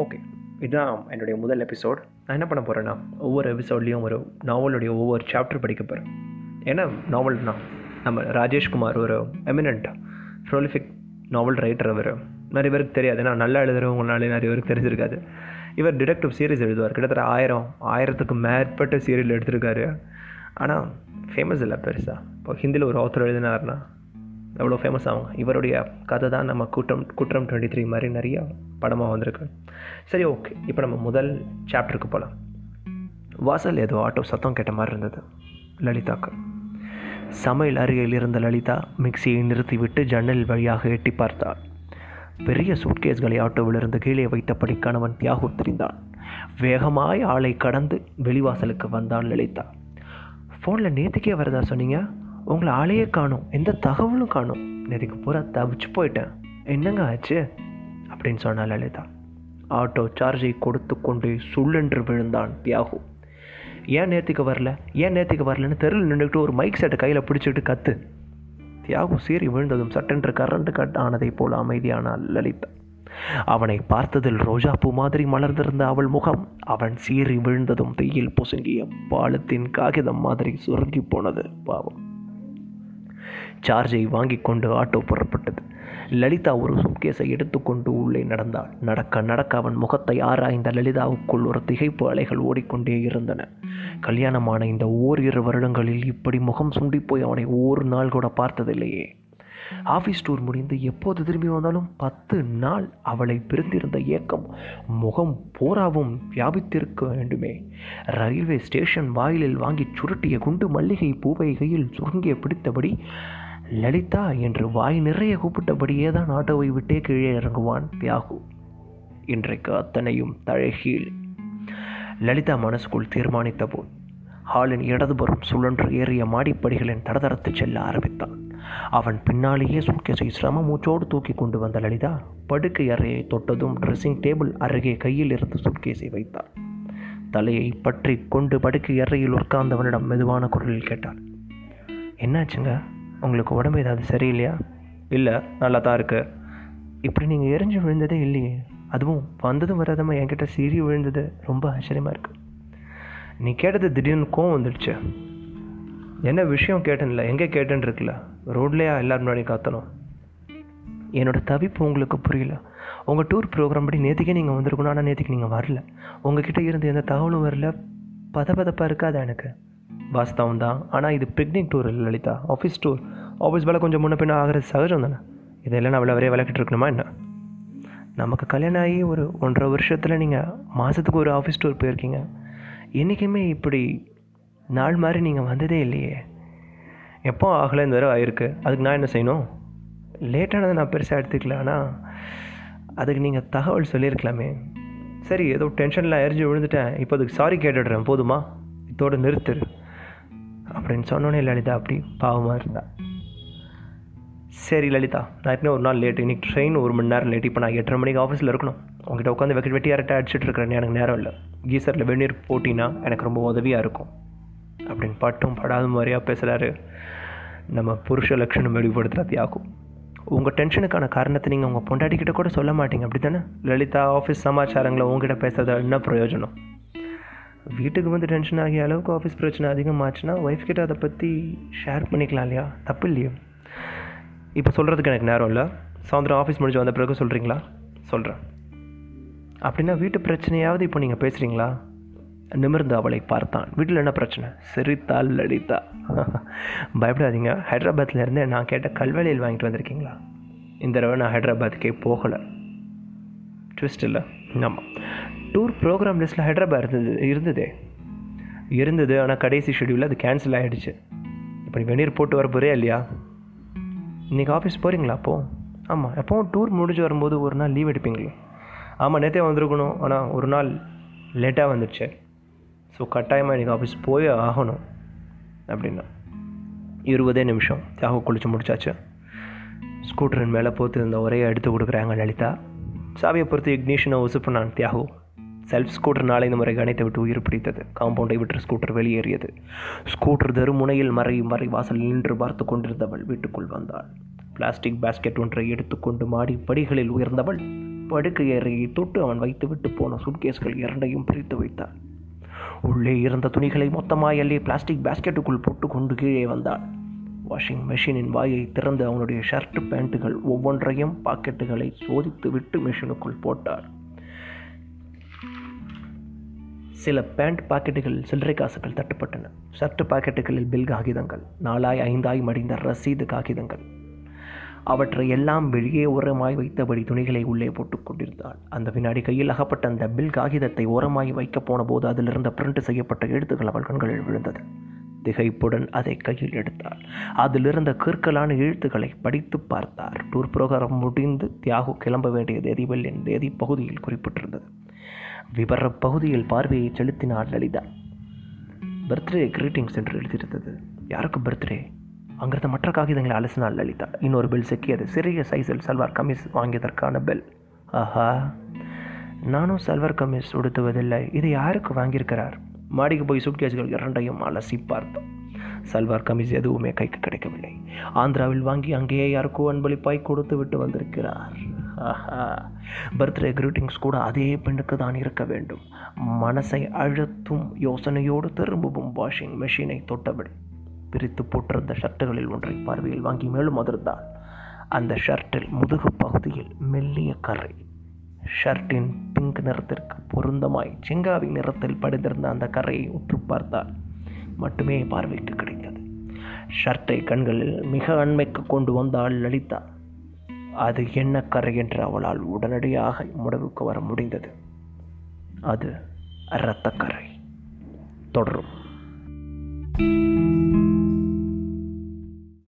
Okay. இதுதான் என்னுடைய முதல் எபிசோட் நான் என்ன பண்ண போகிறேன்னா ஒவ்வொரு எபிசோட்லேயும் ஒரு நாவலுடைய ஒவ்வொரு சாப்டர் படிக்க போகிறேன் ஏன்னா நாவல்னா நம்ம ராஜேஷ்குமார் ஒரு எமினண்ட் ப்ரோலிஃபிக் நாவல் ரைட்டர் அவர். நிறைய பேருக்கு தெரியாது. ஏன்னா நல்லா எழுதுறவங்களாலே நிறைய பேருக்கு தெரிஞ்சிருக்காது. இவர் டிடெக்டிவ் சீரீஸ் எழுதுவார். கிட்டத்தட்ட ஆயிரம் ஆயிரத்துக்கு மேற்பட்ட சீரியல் எடுத்திருக்காரு. ஆனால் ஃபேமஸ் இல்லை பெருசாக இப்போ ஹிந்தியில் ஒரு ஆத்தர் எழுதினார்னா எவ்வளோ ஃபேமஸ் ஆகும் இவருடைய கதை தான் நம்ம குற்றம் குற்றம் டுவெண்ட்டி த்ரீ மாதிரி நிறைய படமாக வந்திருக்கு. சரி ஓகே இப்போ நம்ம முதல் சாப்டருக்கு போகலாம் வாசல் ஏதோ ஆட்டோ சத்தம் கேட்ட மாதிரி இருந்தது. லலிதாக்கு. சமையல் அருகில் இருந்த லலிதா மிக்சியை நிறுத்திவிட்டு ஜன்னல் வழியாக எட்டி பார்த்தாள். பெரிய சூட்கேஸ்களை ஆட்டோவிலிருந்து கீழே வைத்தபடி கணவன் தியாகு தெரிந்தான். வேகமாய் ஆளை கடந்து வெளிவாசலுக்கு வந்தான் லலிதா. ஃபோனில் நேற்றுக்கே வரதா சொன்னீங்க? உங்களை ஆளையே காணும். எந்த தகவலும் காணும். நேற்றுக்கு பூரா தவிச்சு போயிட்டேன். என்னங்க ஆச்சு? அப்படின்னு சொன்னால் லலிதா. ஆட்டோ சார்ஜை கொடுத்து கொண்டு சுள்ளென்று விழுந்தான் தியாகு. ஏன் நேற்றுக்கு வரல? ஏன் நேற்றுக்கு வரலன்னு தெருவில் நின்றுக்கிட்டு ஒரு மைக் செட்டை கையில் பிடிச்சிட்டு கத்து. தியாகு சீறி விழுந்ததும் சட்டென்று கரண்ட் கட் ஆனதைப் போல அமைதியானாள் லலிதா. அவனை பார்த்ததில் ரோஜா பூ மாதிரி மலர்ந்திருந்த அவள் முகம். அவன் சீறி விழுந்ததும் தையில் பொசுங்கிய பாலத்தின் காகிதம் மாதிரி சுருங்கி போனது. பாவம். சார்ஜை வாங்கி கொண்டு ஆட்டோ புறப்பட்டது. லலிதா ஒரு சுட்கேஸை எடுத்துக்கொண்டு உள்ளே நடந்தாள். நடக்க நடக்க அவன் முகத்தை ஆராய்ந்த லலிதாவுக்குள் ஒரு திகைப்பு அலைகள் ஓடிக்கொண்டே இருந்தன. கல்யாணமான இந்த ஓரிரு வருடங்களில் இப்படி முகம் சுண்டிப்போய் அவனை ஒரு நாள் கூட பார்த்ததில்லையே. ஆஃபீஸ் டூர் முடிந்து எப்போது திரும்பி வந்தாலும் பத்து நாள் அவளை பிரிந்திருந்த ஏக்கம் முகம் போராவும் வியாபித்திருக்க வேண்டுமே. ரயில்வே ஸ்டேஷன் வாயிலில் வாங்கி சுருட்டிய குண்டு மல்லிகை பூவை கையில் சுருங்கிய பிடித்தபடி லலிதா என்று வாய் நிறைய கூப்பிட்டபடியே தான் ஆட்டோவை விட்டே கீழே இறங்குவான் தியாகு. இன்றைக்கு அத்தனையும் தழகீழ். லலிதா மனசுக்குள் தீர்மானித்த போது ஹாலின் இடதுபுறம் சுழன்று ஏறிய மாடிப்படிகளின் தடதரத்து செல்ல ஆரம்பித்தான். அவன் பின்னாலேயே சூட்கேஸை சிரம மூச்சோடு தூக்கி கொண்டு வந்த லலிதா படுக்கை அறையை தொட்டதும் ட்ரெஸ்ஸிங் டேபிள் அருகே கையில் இருந்து சூட்கேஸை வைத்தாள். தலையை பற்றி கொண்டு படுக்கை அறையில் உட்கார்ந்தவனிடம் மெதுவான குரலில் கேட்டாள். என்னாச்சுங்க? உங்களுக்கு உடம்பு ஏதாவது சரியில்லையா? இல்லை நல்லா தான் இருக்கு. இப்படி நீங்கள் எரிஞ்சு விழுந்ததே இல்லையே. அதுவும் வந்ததும் வராதமாக என்கிட்ட சீறி விழுந்தது. ரொம்ப ஆச்சரியமாக இருக்குது நீ கேட்டது திடீர்னு கோவம் வந்துடுச்சு. என்ன விஷயம் கேட்டேன்ல? எங்கே கேட்டேன்னு இருக்குல்ல? ரோட்லேயா எல்லாரும் முன்னாடி காத்தணும்? என்னோடய தவிப்பு உங்களுக்கு புரியல. உங்கள் டூர் ப்ரோக்ராம் படி நேற்றுக்கே நீங்கள் வந்திருக்கணும். ஆனால் நேற்றுக்கு நீங்கள் வரல. உங்ககிட்ட இருந்து எந்த தகவலும் வரல. பதப்பதப்பாக இருக்காதா எனக்கு? வாஸ்தவம் தான். ஆனால் இது பிக்னிக் டூர் இல்லை லலிதா. ஆஃபீஸ் டூர் ஆஃபீஸ் வேலை கொஞ்சம் முன்ன பின்ன ஆகிறது சகஜம் தானே? இதெல்லாம் நான் அவ்வளோ விளையாக்கிட்டு இருக்கணுமா என்ன? நமக்கு கல்யாணம் ஆகி ஒரு ஒன்றரை வருஷத்தில் நீங்கள் மாதத்துக்கு ஒரு ஆஃபீஸ் டூர் போயிருக்கீங்க. என்றைக்குமே இப்படி நாள் மாதிரி நீங்கள் வந்ததே இல்லையே. எப்போ ஆகலை இந்த தடவை ஆயிருக்கு? அதுக்கு நான் என்ன செய்யணும்? லேட்டானதை நான் பெருசாக எடுத்துக்கல ஆனால் அதுக்கு நீங்கள் தகவல் சொல்லியிருக்கலாமே. சரி ஏதோ டென்ஷனில் எரிஞ்சு விழுந்துட்டேன். இப்போ அதுக்கு சாரி கேட்டுடுறேன் போதுமா? இதோடு நிறுத்துரு அப்படின்னு சொன்னோன்னே லலிதா அப்படி பாவமாக இருந்தா. சரி லலிதா நான் ஒரு நாள் லேட் இன்னைக்கு ட்ரெயின் ஒரு மணி நேரம் லேட் இப்போ நான் எட்டரை மணிக்கு ஆஃபீஸில் இருக்கணும். உங்ககிட்ட உட்காந்து வெக்கெட் வெட்டி அரட்டை அடிச்சுட்டு இருக்கிறேன் எனக்கு நேரம் இல்லை. கீசரில் வெந்நீர் போட்டினா எனக்கு ரொம்ப உதவியாக இருக்கும். அப்படின்னு பட்டும் படாத மாதிரியாக பேசுகிறாரு நம்ம புருஷ லட்சணம் வெளிப்படுத்துகிறது யாக்கும் உங்கள் டென்ஷனுக்கான காரணத்தை நீங்கள் உங்கள் பொண்டாட்டிக்கிட்ட கூட சொல்ல மாட்டீங்க அப்படி தானே லலிதா ஆஃபீஸ் சமாச்சாரங்களை உங்ககிட்ட பேசுறது என்ன பிரயோஜனம்? வீட்டுக்கு வந்து டென்ஷன் ஆகிய அளவுக்கு ஆஃபீஸ் பிரச்சனை அதிகமாச்சுன்னா ஒய்ஃப் கிட்ட அதை பற்றி ஷேர் பண்ணிக்கலாம் இல்லையா? தப்பு இல்லையா. இப்போ சொல்கிறதுக்கு எனக்கு நேரம் இல்லை. சாயந்தரம் ஆஃபீஸ் முடிஞ்சு வந்த பிறகு சொல்கிறீங்களா சொல்கிறேன் அப்படின்னா வீட்டு பிரச்சனையாவது இப்போ நீங்கள் பேசுகிறீங்களா நிமிர்ந்து அவளை பார்த்தான். வீட்டில் என்ன பிரச்சனை? சிரித்தால் லலிதா. பயப்படாதீங்க. ஹைதராபாத்லேருந்து நான் கேட்ட கல்வெளியில் வாங்கிட்டு வந்திருக்கீங்களா? இந்த தடவை நான் ஹைதராபாத்துக்கே போகலை. ட்விஸ்ட் இல்லை. ஆமாம் டூர் ப்ரோக்ராம் லிஸ்ட்டில் ஹைதராபாத் இருந்தது இருந்ததே. இருந்தது ஆனால் கடைசி ஷெடியூலில் அது கேன்சல் ஆகிடுச்சு இப்போ நீ வெந்நீர் போட்டு வர போகிறே இல்லையா? இன்றைக்கி ஆஃபீஸ் போகிறீங்களா அப்போ ஆமாம் எப்போவும் டூர் முடிஞ்சு வரும்போது ஒரு நாள் லீவ் எடுப்பீங்களே. ஆமாம் நேற்றே வந்திருக்கணும். ஆனால் ஒரு நாள் லேட்டாக வந்துடுச்சு ஸோ கட்டாயமாக இன்றைக்கி ஆஃபீஸ் போய் ஆகணும். அப்படின்னா இருபதே நிமிஷம். தியாக குளிச்சு முடிச்சாச்சு. ஸ்கூட்டரின் மேலே போத்து இருந்த ஒரே எடுத்து கொடுக்குறாங்க லலிதா. சாவியை பொறுத்து இக்னிஷனை உசுப்புனான் தியாகு. செல்ஃப் ஸ்கூட்டர் இந்த முறை கணித்து விட்டு உயிர் பிடித்தது. காம்பவுண்டை விட்டு ஸ்கூட்டர் வெளியேறியது. ஸ்கூட்டர் தருமுனையில் மறை மறை வாசல் நின்று பார்த்து கொண்டிருந்தவள் வீட்டுக்குள் வந்தாள். பிளாஸ்டிக் பாஸ்கெட் ஒன்றை எடுத்துக்கொண்டு மாடி படிகளில் உயர்ந்தவள் படுக்கை அறையை தொட்டு அவன் வைத்துவிட்டு போன சுட்கேஸ்கள் இரண்டையும் பிரித்து வைத்தாள். உள்ளே இருந்த துணிகளை மொத்தமாய் அள்ளி பிளாஸ்டிக் பேஸ்கெட்டுக்குள் போட்டு கொண்டு கீழே வந்தாள் வாஷிங் மெஷினின் வாயை திறந்து அவனுடைய ஷர்ட் பேண்ட்டுகள் ஒவ்வொன்றையும் பாக்கெட்டுகளை சோதித்து விட்டு மெஷினுக்குள் போட்டாள் சில பேண்ட் பாக்கெட்டுகளில் சில்லறை காசுகள் தட்டுப்பட்டன. ஷர்ட் பாக்கெட்டுகளில் பில் காகிதங்கள் நாலாய் ஐந்தாய் மடிந்த ரசீது காகிதங்கள் அவற்றை எல்லாம் வெளியே ஓரமாய் வைத்தபடி துணிகளை உள்ளே போட்டுக் கொண்டிருந்தாள். அந்த வினாடி கையில் அகப்பட்ட அந்த பில் காகிதத்தை ஓரமாய் வைக்கப் போன போது அதிலிருந்த பிரிண்ட் செய்யப்பட்ட எழுத்துக்கள் அவள் கண்களில் விழுந்தது. திகைப்புடன் அதை கையில் எடுத்தாள். அதிலிருந்த கற்களான எழுத்துக்களை படித்து பார்த்தார். டூர் புரோகிராம் முடிந்து தியாகு கிளம்ப வேண்டிய தேதிவெல் என் தேதி பகுதியில் குறிப்பிட்டிருந்தது. விவர பகுதியில் பார்வையை செலுத்தினாள் லலிதா. பர்த்டே கிரீட்டிங்ஸ் என்று எழுதியிருந்தது. யாருக்கு பர்த்டே அங்கிருந்த மற்ற காகிதங்களை அலசினாள் லலிதா. இன்னொரு பெல் செக்கியது. சிறிய சைஸில் சல்வார் கமிஸ் வாங்கியதற்கான பெல் ஆஹா. நானும் சல்வார் கமிஸ் உடுத்துவதில்லை. இதை யாருக்கு வாங்கியிருக்கிறார்? மாடிக்கு போய் சுட்கேஸ்கள் இரண்டையும் அலசி பார்த்தோம். சல்வார் கமிஸ் எதுவுமே கைக்கு கிடைக்கவில்லை. ஆந்திராவில் வாங்கி அங்கேயே யாருக்கோ அன்பளிப்பாய் கொடுத்து விட்டு வந்திருக்கிறார். ஆஹா. பர்த்டே கிரீட்டிங்ஸ் கூட அதே பெண்ணுக்கு தான் இருக்க வேண்டும். மனசை அழுத்தும் யோசனையோடு திரும்பவும் வாஷிங் மெஷினை தொட்டபடி. பிரித்து போட்டிருந்த ஷர்ட்டுகளில் ஒன்றை பார்வையில் வாங்கி மேலும் அதிர்ந்தாள் அந்த ஷர்ட்டில் முதுகு பகுதியில் மெல்லிய கரை ஷர்ட்டின் பிங்க் நிறத்திற்கு பொருந்தமாய் செங்காவி நிறத்தில் படிந்திருந்த அந்த கரையை உற்று பார்த்தால் மட்டுமே பார்வைக்கு கிடைத்தது. ஷர்ட்டை கண்களில் மிக அண்மைக்கு கொண்டு வந்தாள் லலிதா. அது என்ன கரை என்று அவளால் உடனடியாக முடிவுக்கு வர முடிந்தது. அது இரத்தக்கரை தொடரும்.